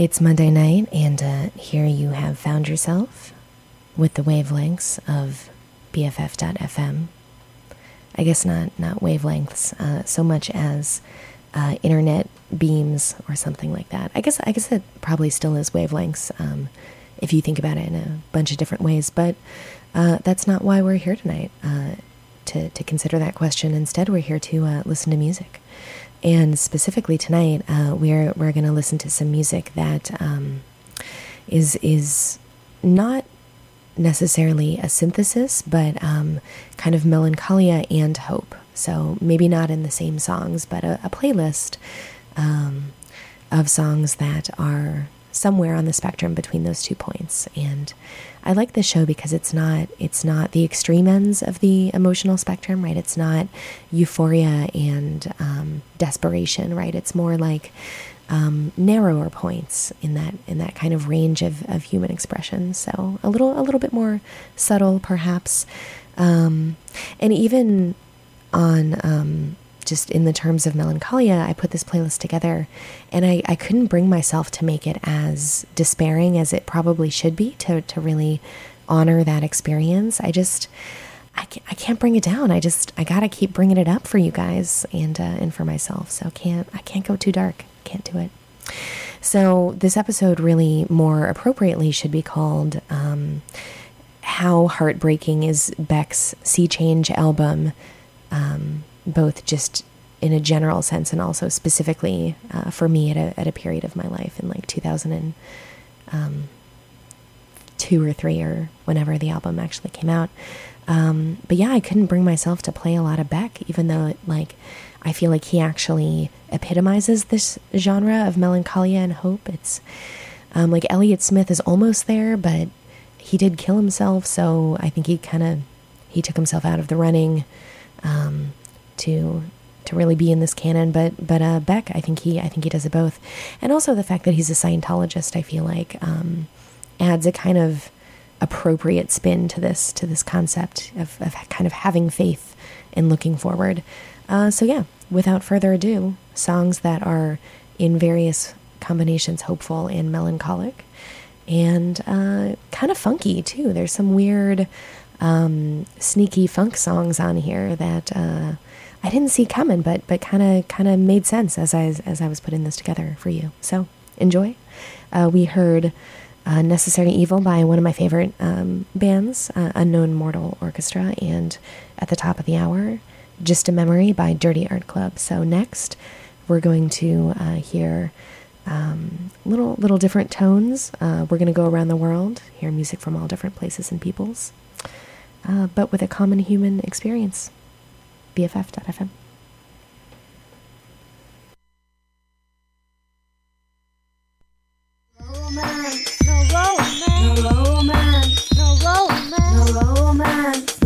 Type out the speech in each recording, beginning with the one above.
It's Monday night, and uh, here you have found yourself with the wavelengths of BFF.fm. I guess not not wavelengths uh, so much as uh, internet beams or something like that. I guess I guess it probably still is wavelengths um, if you think about it in a bunch of different ways. But uh, that's not why we're here tonight. Uh, to, to consider that question. Instead, we're here to uh, listen to music. And specifically tonight, uh, we're, we're going to listen to some music that um, is is not necessarily a synthesis, but um, kind of melancholia and hope. So maybe not in the same songs, but a, a playlist um, of songs that are somewhere on the spectrum between those two points. And I like this show because it's not it's not the extreme ends of the emotional spectrum, right? It's not euphoria and um, desperation, right? It's more like um, narrower points in that in that kind of range of, of human expression. So a little a little bit more subtle, perhaps, um, and even on um, just in the terms of melancholia, I put this playlist together, and I, I couldn't bring myself to make it as despairing as it probably should be to to really honor that experience. I just I can't, I can't bring it down. I just I gotta keep bringing it up for you guys and uh, and for myself. So can't I can't go too dark can't do it. So, this episode really more appropriately should be called um, How Heartbreaking is Beck's Sea Change album, um, both just in a general sense and also specifically uh, for me at a, at a period of my life in like 2002 um, or three or whenever the album actually came out. Um, but yeah, I couldn't bring myself to play a lot of Beck, even though it, like I feel like he actually epitomizes this genre of melancholia and hope. It's um, like Elliott Smith is almost there, but he did kill himself, so I think he kind of he took himself out of the running um, to to really be in this canon. But but uh, Beck, I think he I think he does it both, and also the fact that he's a Scientologist, I feel like um, adds a kind of appropriate spin to this to this concept of, of kind of having faith and looking forward. Uh, so, yeah, without further ado, songs that are in various combinations hopeful and melancholic and uh, kind of funky too. There's some weird, um, sneaky funk songs on here that uh, I didn't see coming, but but kind of kind of made sense as I as I was putting this together for you. So enjoy. Uh, we heard uh, "Necessary Evil" by one of my favorite um, bands, uh, Unknown Mortal Orchestra, and at the top of the hour, just a Memory by Dirty Art Club. So next, we're going to uh, hear um, little little different tones. Uh, we're going to go around the world, hear music from all different places and peoples, uh, but with a common human experience. BFF.fm. No romance, no romance, no romance, no romance.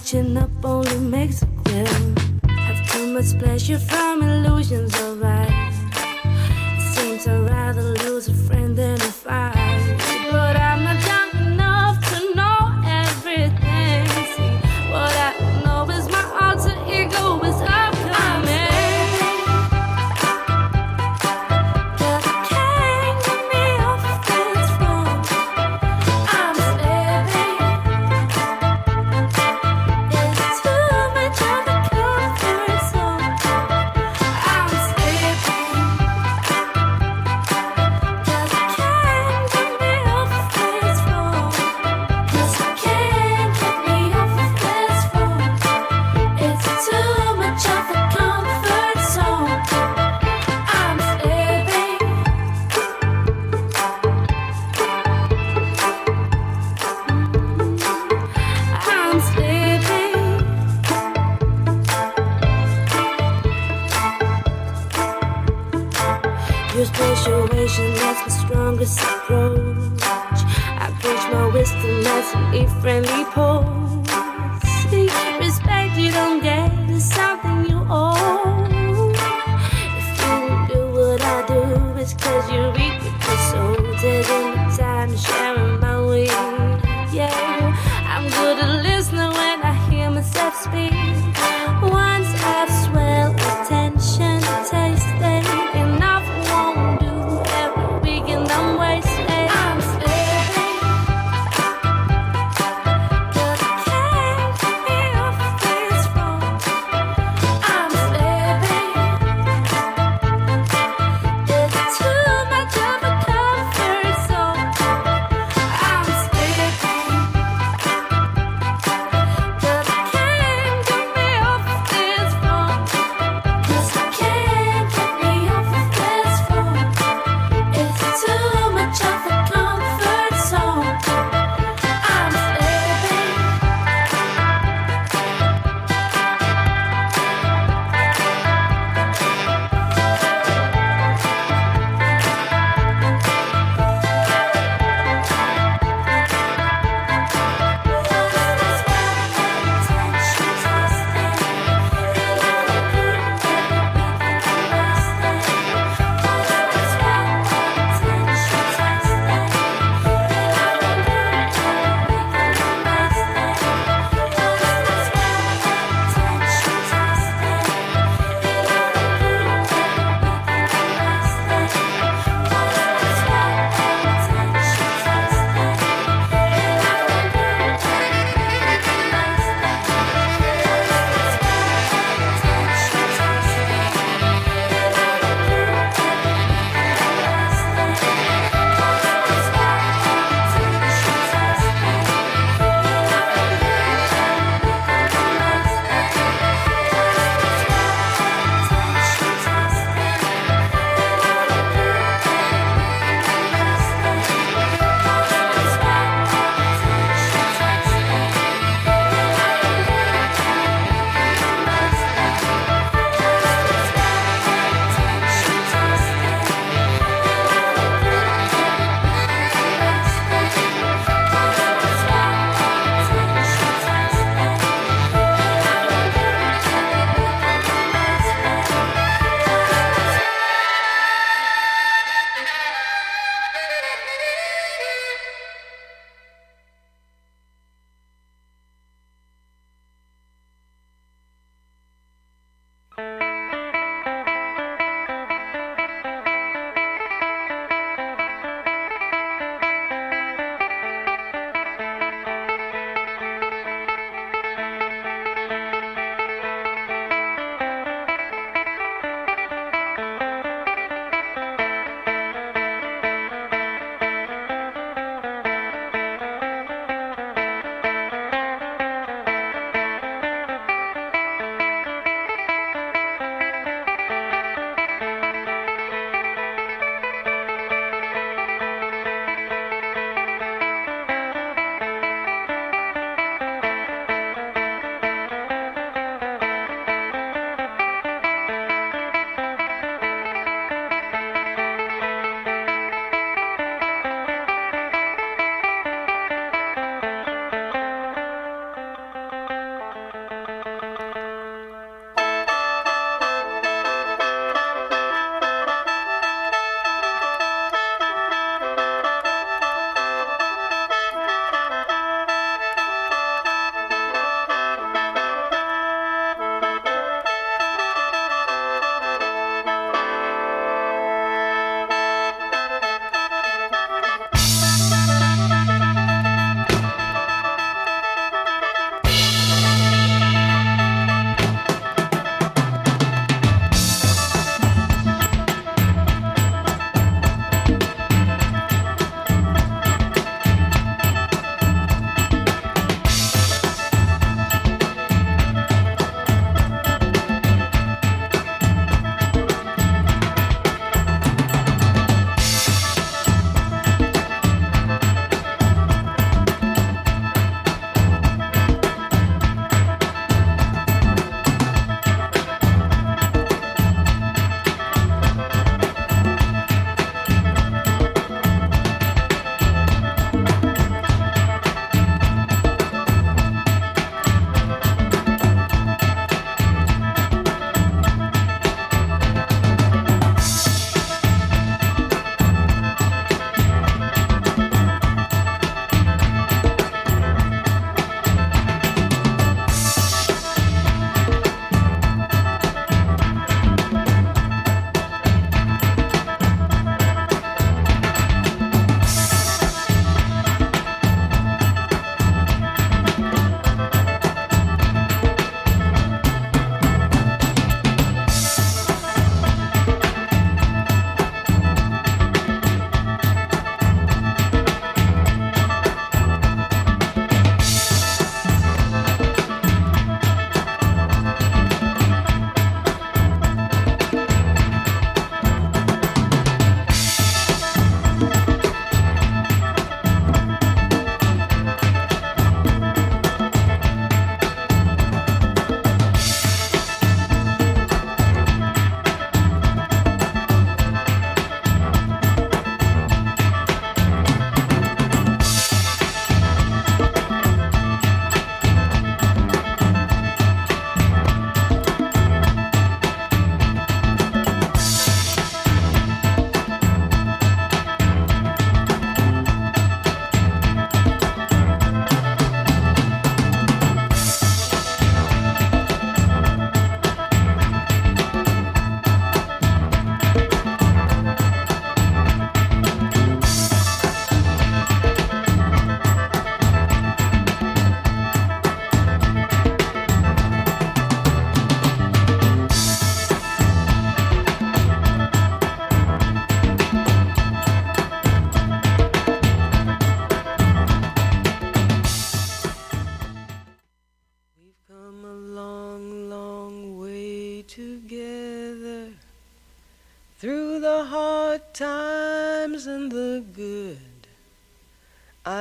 catching up only makes it grim. Have too much pleasure from illusions of right. Seems I rather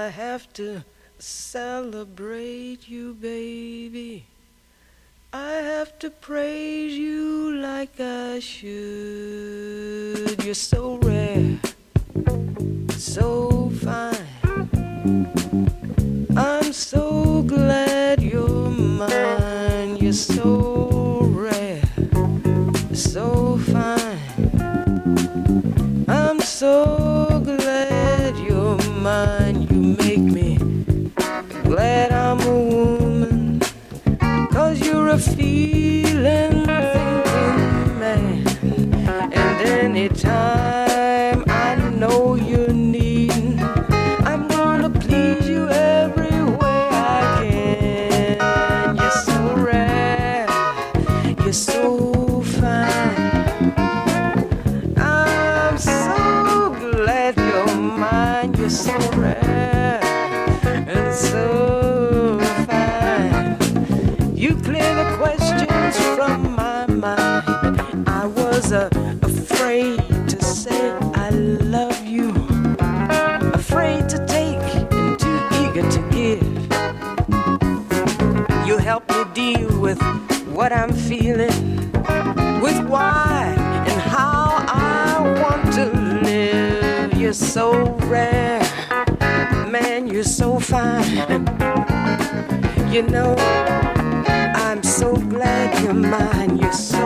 I have to celebrate you, baby. I have to praise you like I should. You're so rare, so fine. I'm so glad you're mine. You're so rare, so fine. I'm so glad Cause afraid to say I love you, afraid to take and too eager to give. You help me deal with what I'm feeling, with why and how I want to live. You're so rare, man, you're so fine. You know, I'm so glad you're mine. You're so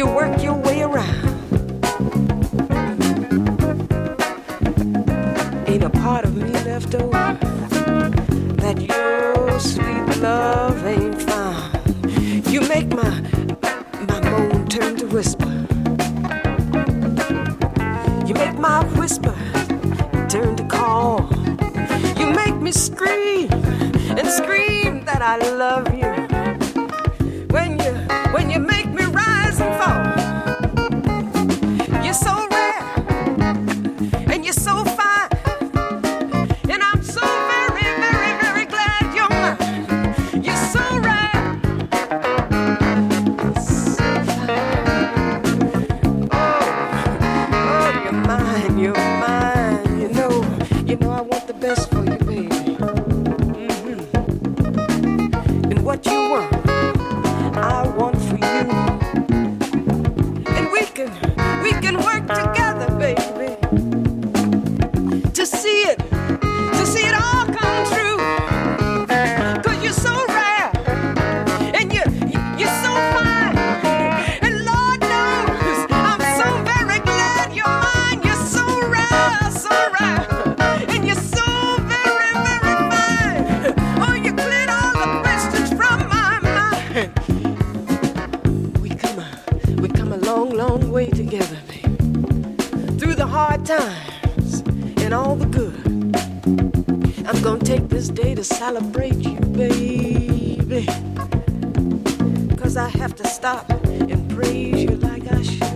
you work your way around. Ain't a part of me left over that your sweet love ain't found. You make my my moan turn to whisper. You make my whisper turn to call. You make me scream and scream that I love you. You. And we can, we can work together, baby celebrate you, baby. Cause I have to stop and praise you like I should.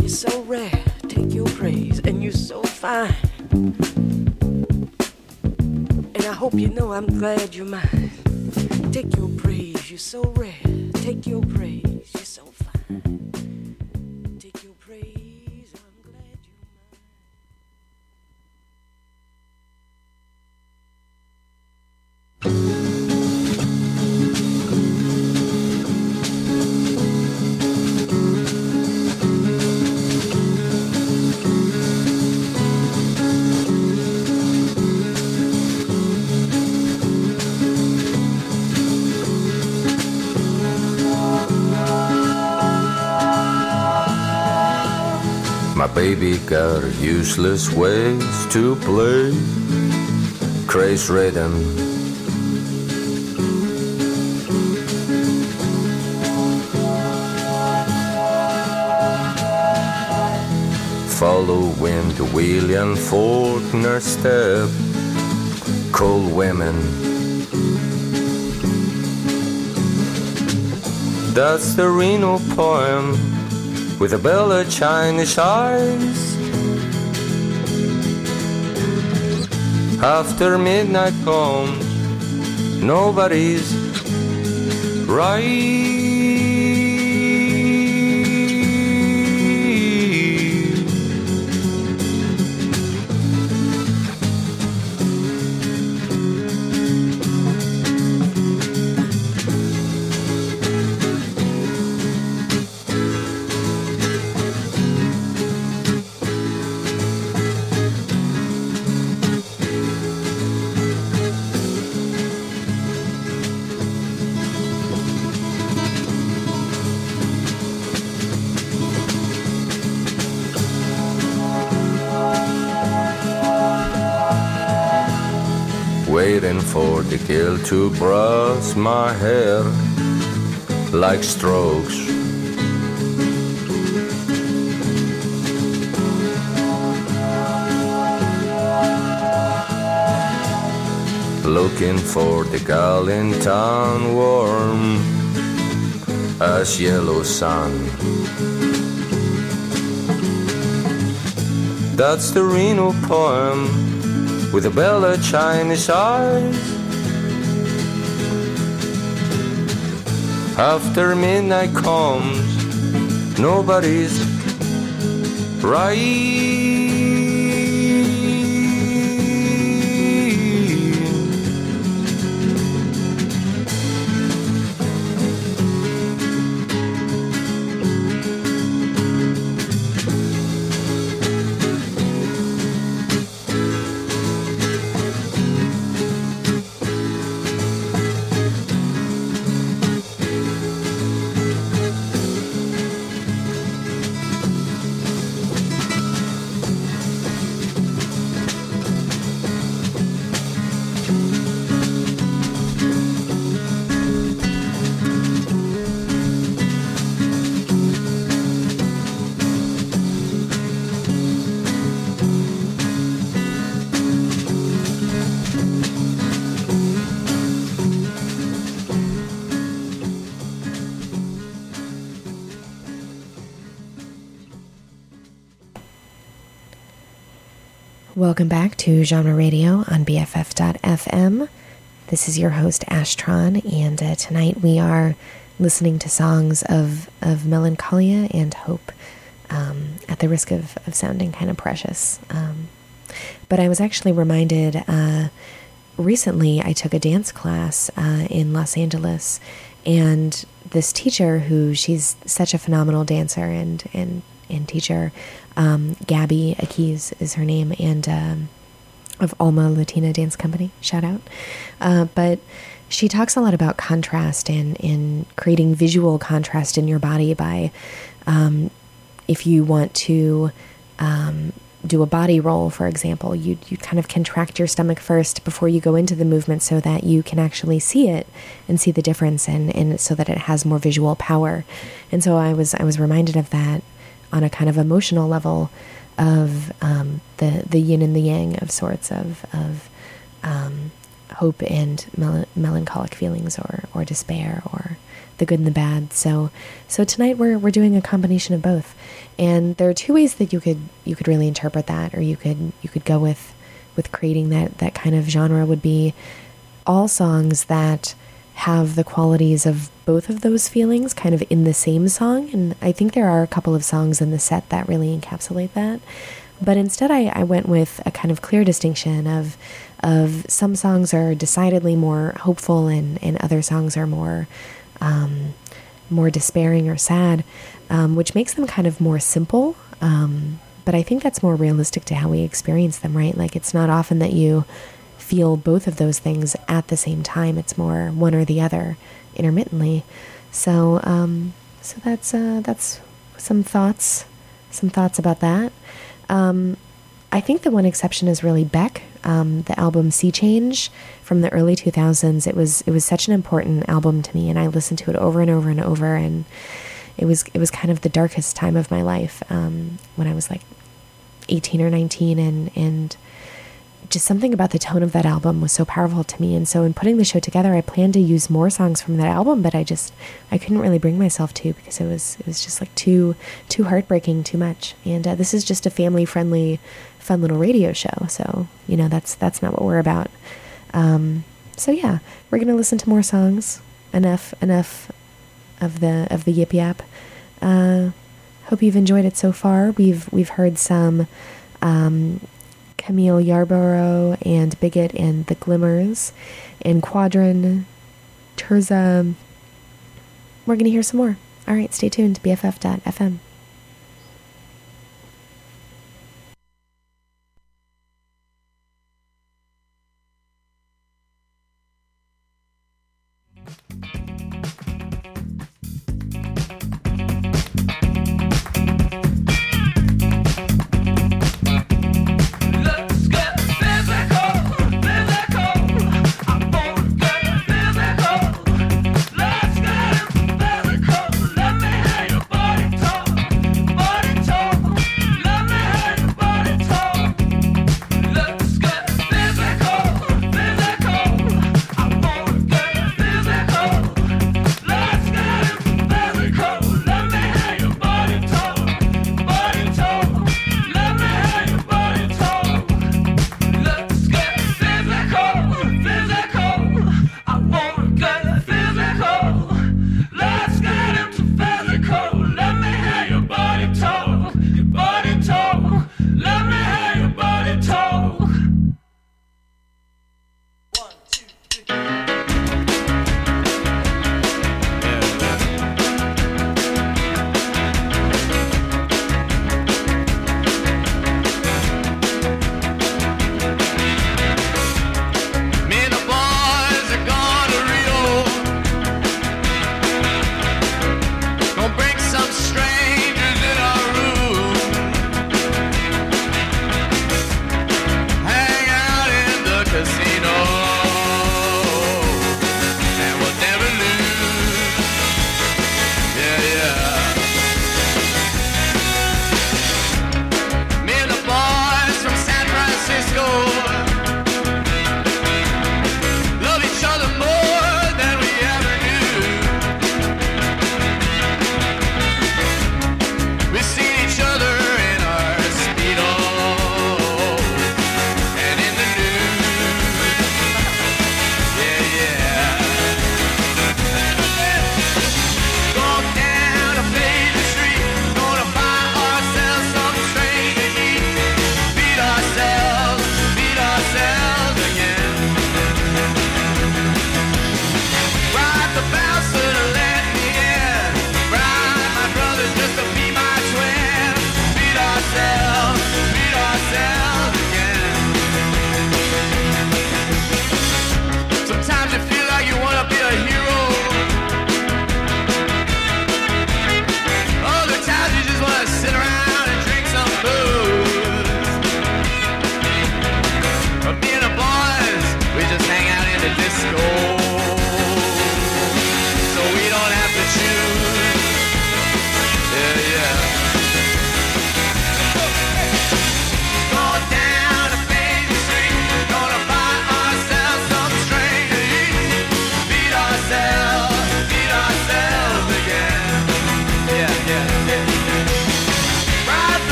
You're so rare, take your praise, and you're so fine. And I hope you know I'm glad you're mine. Take your praise, you're so rare. Take your praise, useless ways to play. Craze rhythm. Following the William Faulkner step. Cold women. That's the Reno poem with a bella Chinese eyes. After midnight comes, nobody's right. To brush my hair like strokes. Looking for the gal in town warm as yellow sun. That's the Reno poem with a bella Chinese eyes. After midnight comes, nobody's right. Welcome back to Genre Radio on BFF.fm. This is your host, Ashtron, and uh, tonight we are listening to songs of, of melancholia and hope um, at the risk of, of sounding kind of precious. Um, but I was actually reminded uh, recently I took a dance class uh, in Los Angeles, and this teacher, who she's such a phenomenal dancer and, and, and teacher, um, Gaby Akiz is her name, and um, of Alma Latina Dance Company. Shout out. Uh, but she talks a lot about contrast and in creating visual contrast in your body by um, if you want to um, do a body roll, for example, you you kind of contract your stomach first before you go into the movement so that you can actually see it and see the difference and, and so that it has more visual power. And so I was I was reminded of that on a kind of emotional level of um, the the yin and the yang of sorts of of um, hope and mel- melancholic feelings or or despair or the good and the bad. So so tonight we're we're doing a combination of both, and there are two ways that you could you could really interpret that, or you could you could go with with creating that that kind of genre would be all songs that have the qualities of both of those feelings kind of in the same song. And I think there are a couple of songs in the set that really encapsulate that. But instead, I, I went with a kind of clear distinction of of some songs are decidedly more hopeful and, and other songs are more um, more despairing or sad, um, which makes them kind of more simple. Um, but I think that's more realistic to how we experience them, right? Like it's not often that you feel both of those things at the same time. It's more one or the other intermittently. So, um, so that's uh, that's some thoughts, some thoughts about that. Um, I think the one exception is really Beck, um, the album Sea Change from the early 2000s. It was it was such an important album to me, and I listened to it over and over and over. And it was it was kind of the darkest time of my life um, when I was like 18 or 19, and and just something about the tone of that album was so powerful to me. And so in putting the show together, I planned to use more songs from that album, but I just I couldn't really bring myself to because it was it was just like too too heartbreaking, too much. And uh, this is just a family friendly, fun little radio show. So you know that's that's not what we're about. Um, so yeah, we're gonna listen to more songs. Enough enough of the of the yip yap. Uh, hope you've enjoyed it so far. We've we've heard some. Um, Camille Yarbrough and Bigot and the Glimmers and Quadron, Tirzah. We're going to hear some more. All right, stay tuned. To BFF.FM.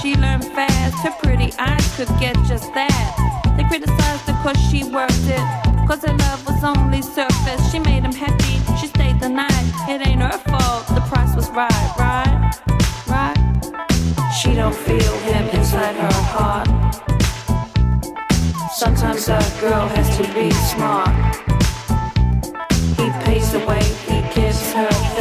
she learned fast. Her pretty eyes could get just that. They criticized her cause she worked it. Cause her love was only surface. She made him happy, she stayed the night. It ain't her fault, the price was right, right, right. She don't feel him inside her heart. Sometimes a girl has to be smart. He pays the way, he gives her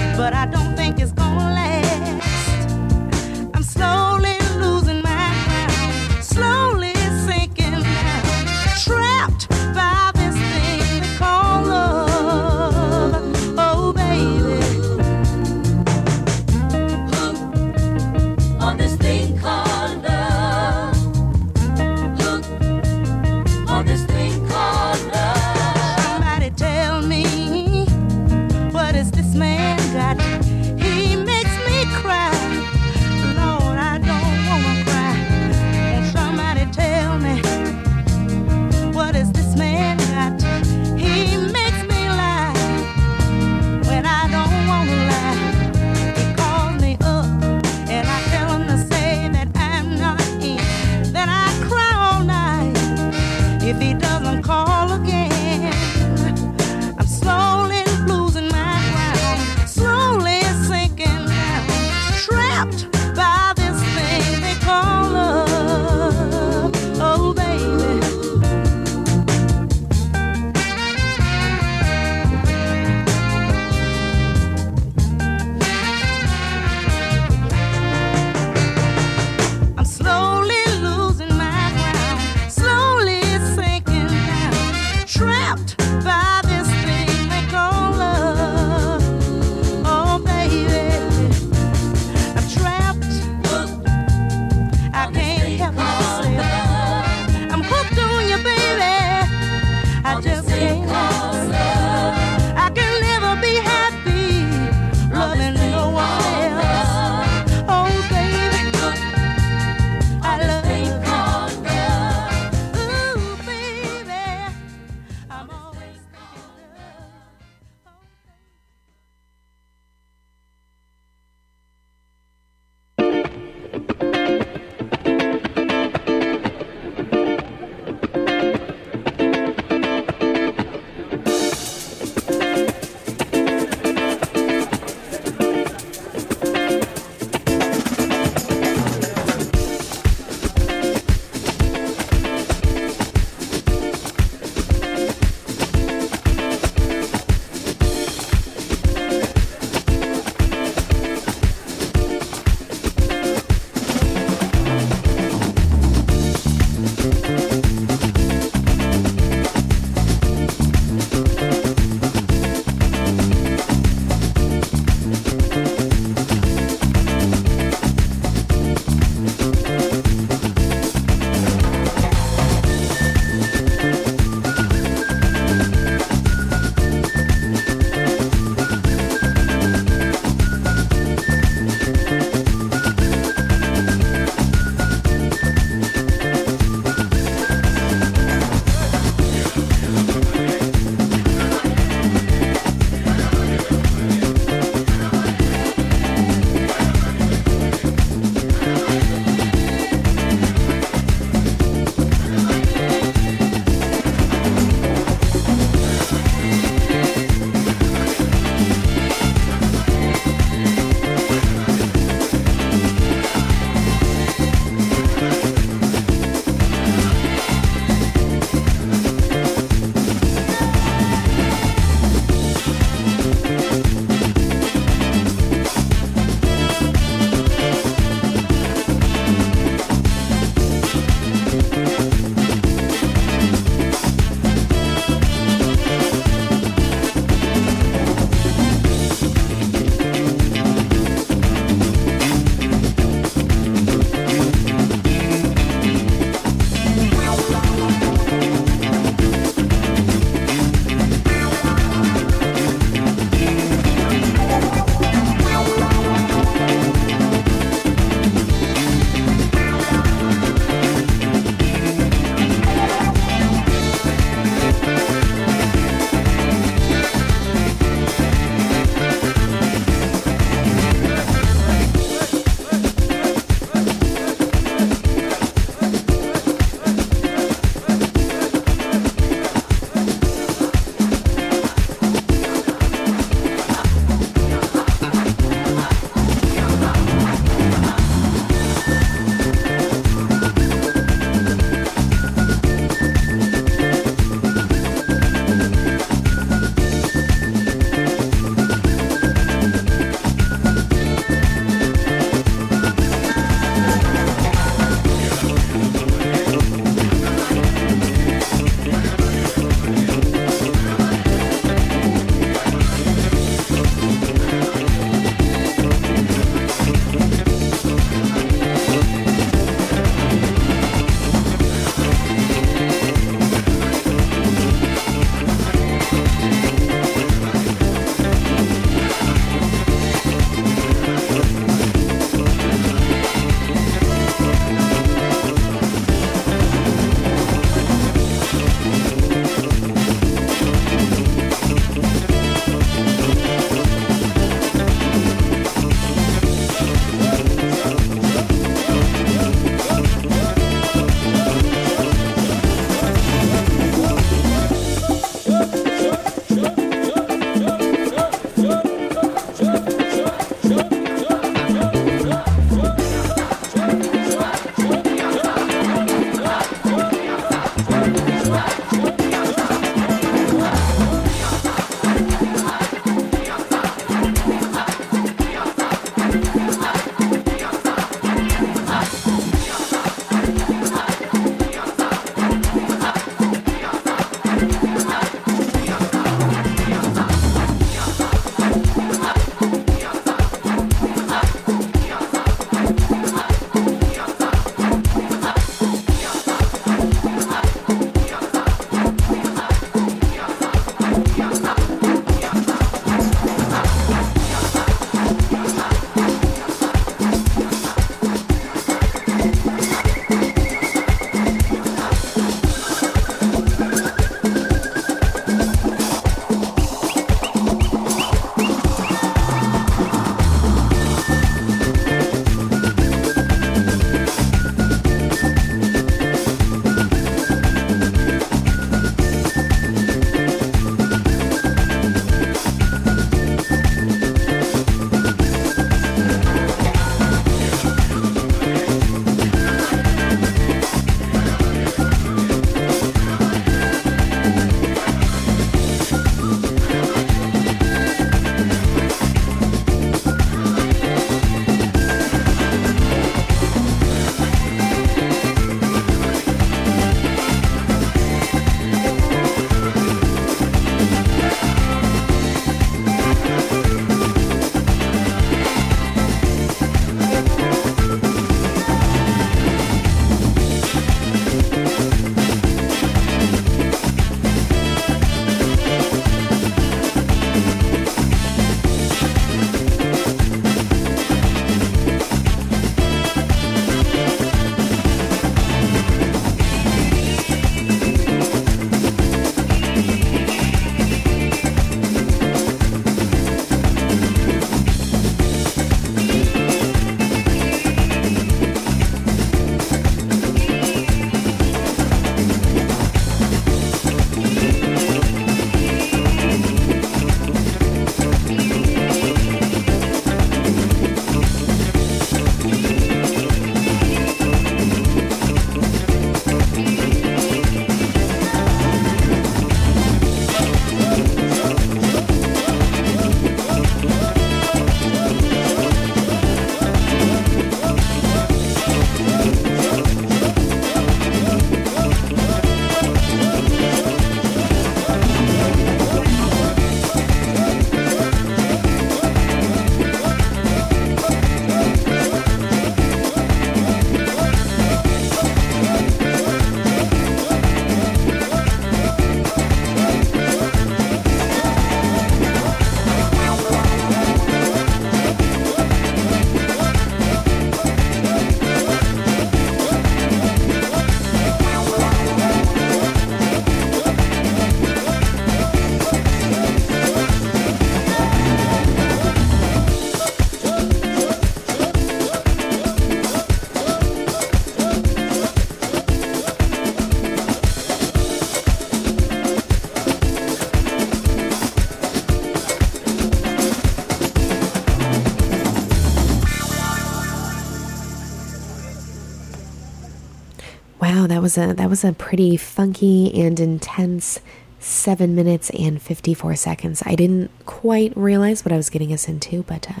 was a that was a pretty funky and intense seven minutes and fifty four seconds. I didn't quite realize what I was getting us into, but uh,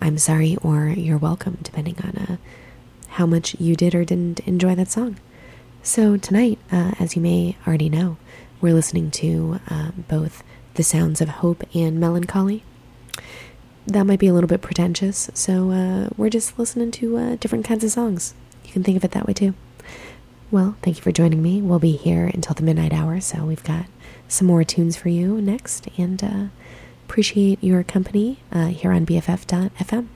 I'm sorry or you're welcome, depending on uh, how much you did or didn't enjoy that song. So tonight, uh, as you may already know, we're listening to uh, both the sounds of hope and melancholy. That might be a little bit pretentious, so uh, we're just listening to uh, different kinds of songs. You can think of it that way too. Well, thank you for joining me. We'll be here until the midnight hour, so we've got some more tunes for you next, and uh, appreciate your company uh, here on BFF.fm.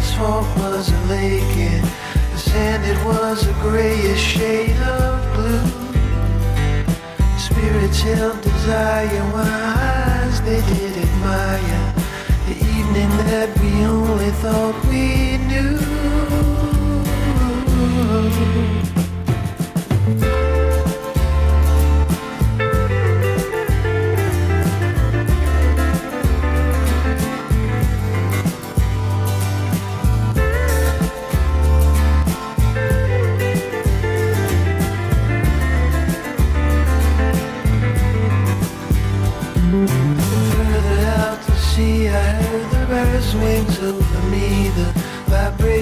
asphalt was a lake and the sand it was a grayish shade of blue. Spirits held desire wise they did admire the evening that we only thought we knew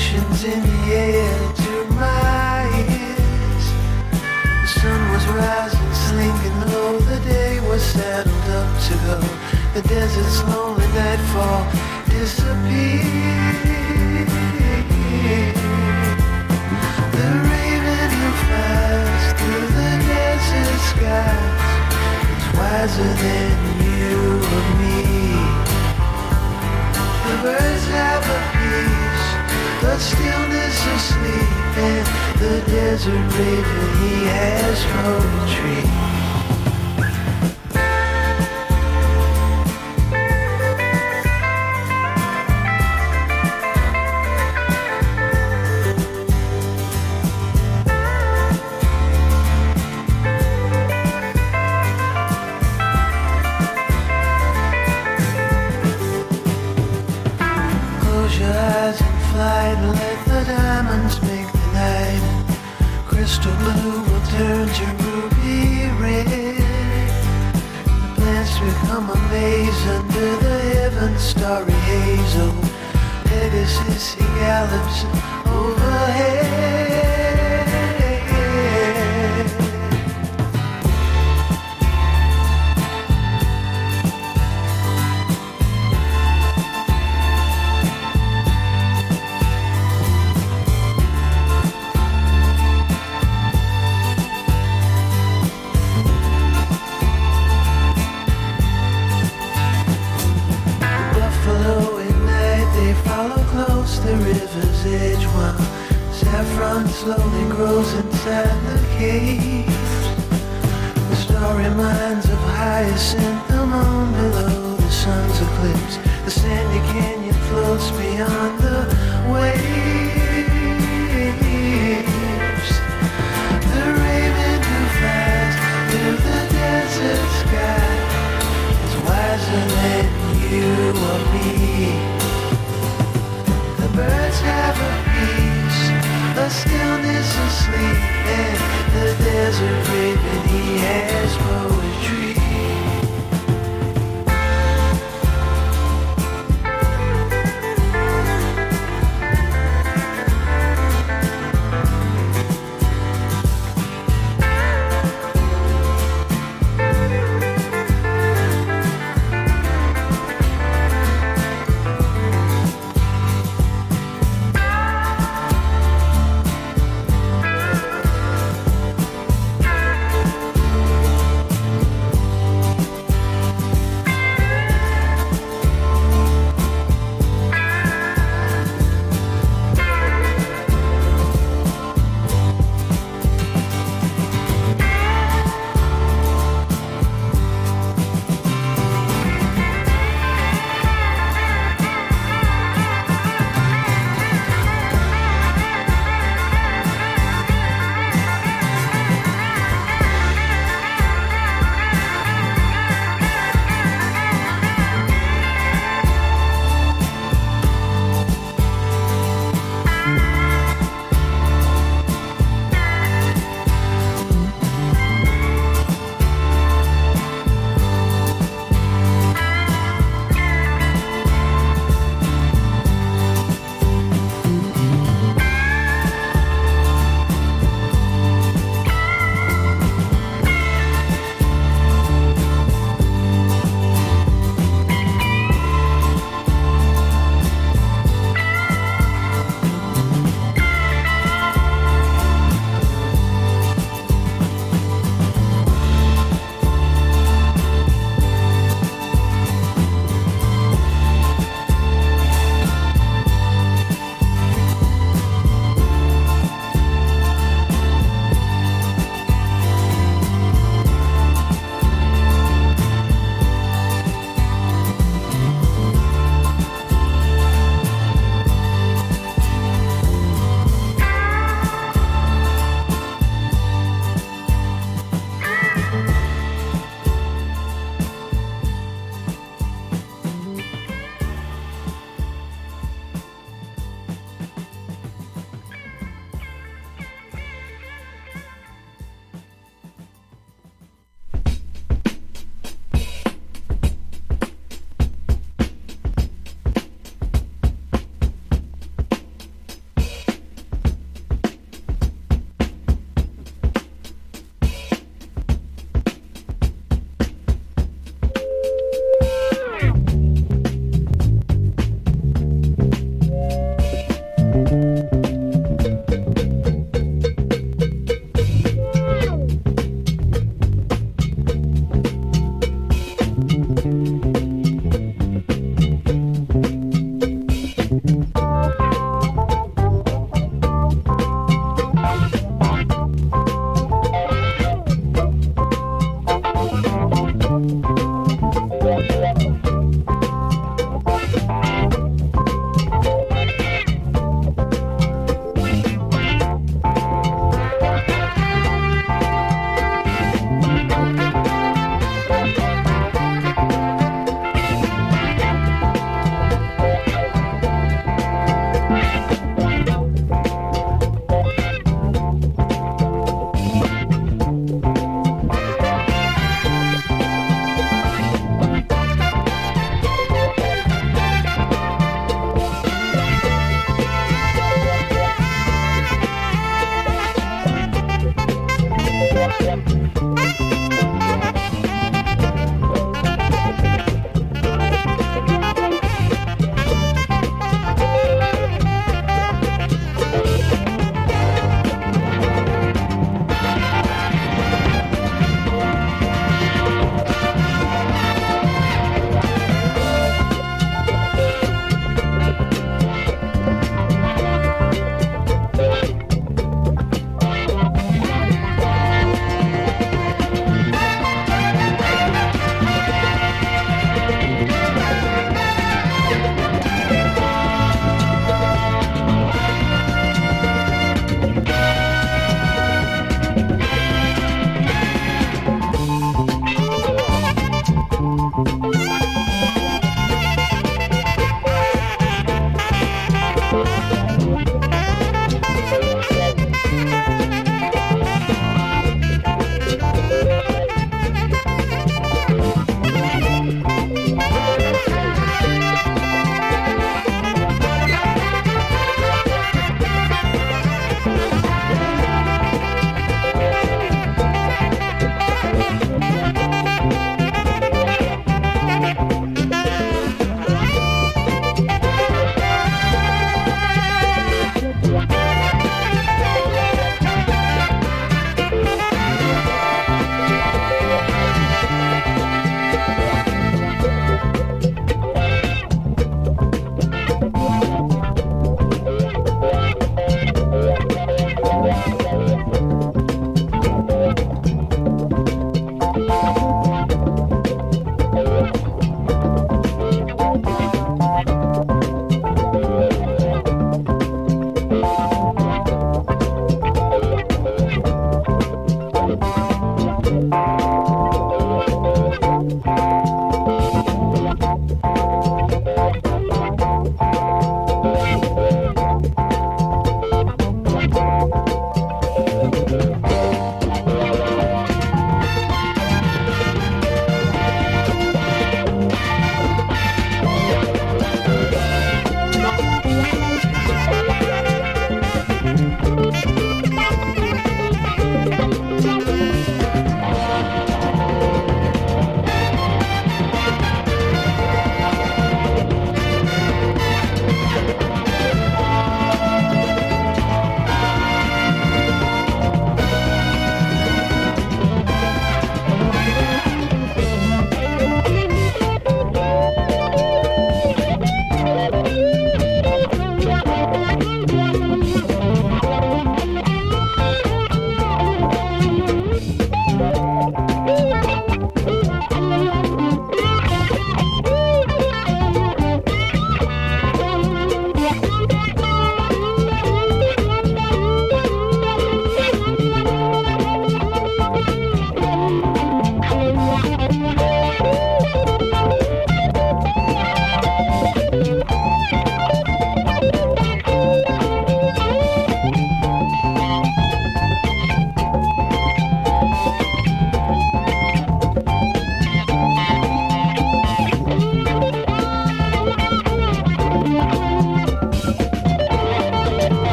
vibrations in the air to my ears. The sun was rising, slinking low, the day was saddled up to go. The desert's lonely nightfall disappeared. The raven who flies through the desert skies is wiser than you or me. The birds have a peace, the stillness of sleep, and the desert raven he has poetry.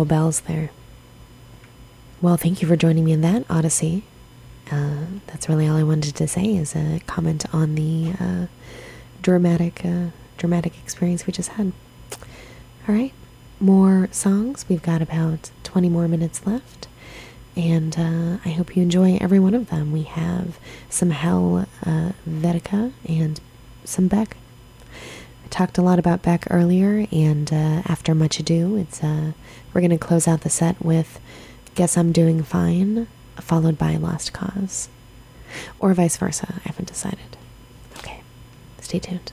Beautiful bells there. Well, thank you for joining me in that Odyssey. Uh, that's really all I wanted to say is a comment on the uh, dramatic uh, dramatic experience we just had. All right, more songs. We've got about 20 more minutes left. And uh, I hope you enjoy every one of them. We have some Hell uh, Vetica and some Beck. Talked a lot about Beck earlier, and uh, after much ado, it's uh, we're going to close out the set with Guess I'm Doing Fine, followed by Lost Cause. Or vice versa. I haven't decided. Okay, stay tuned.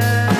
yeah.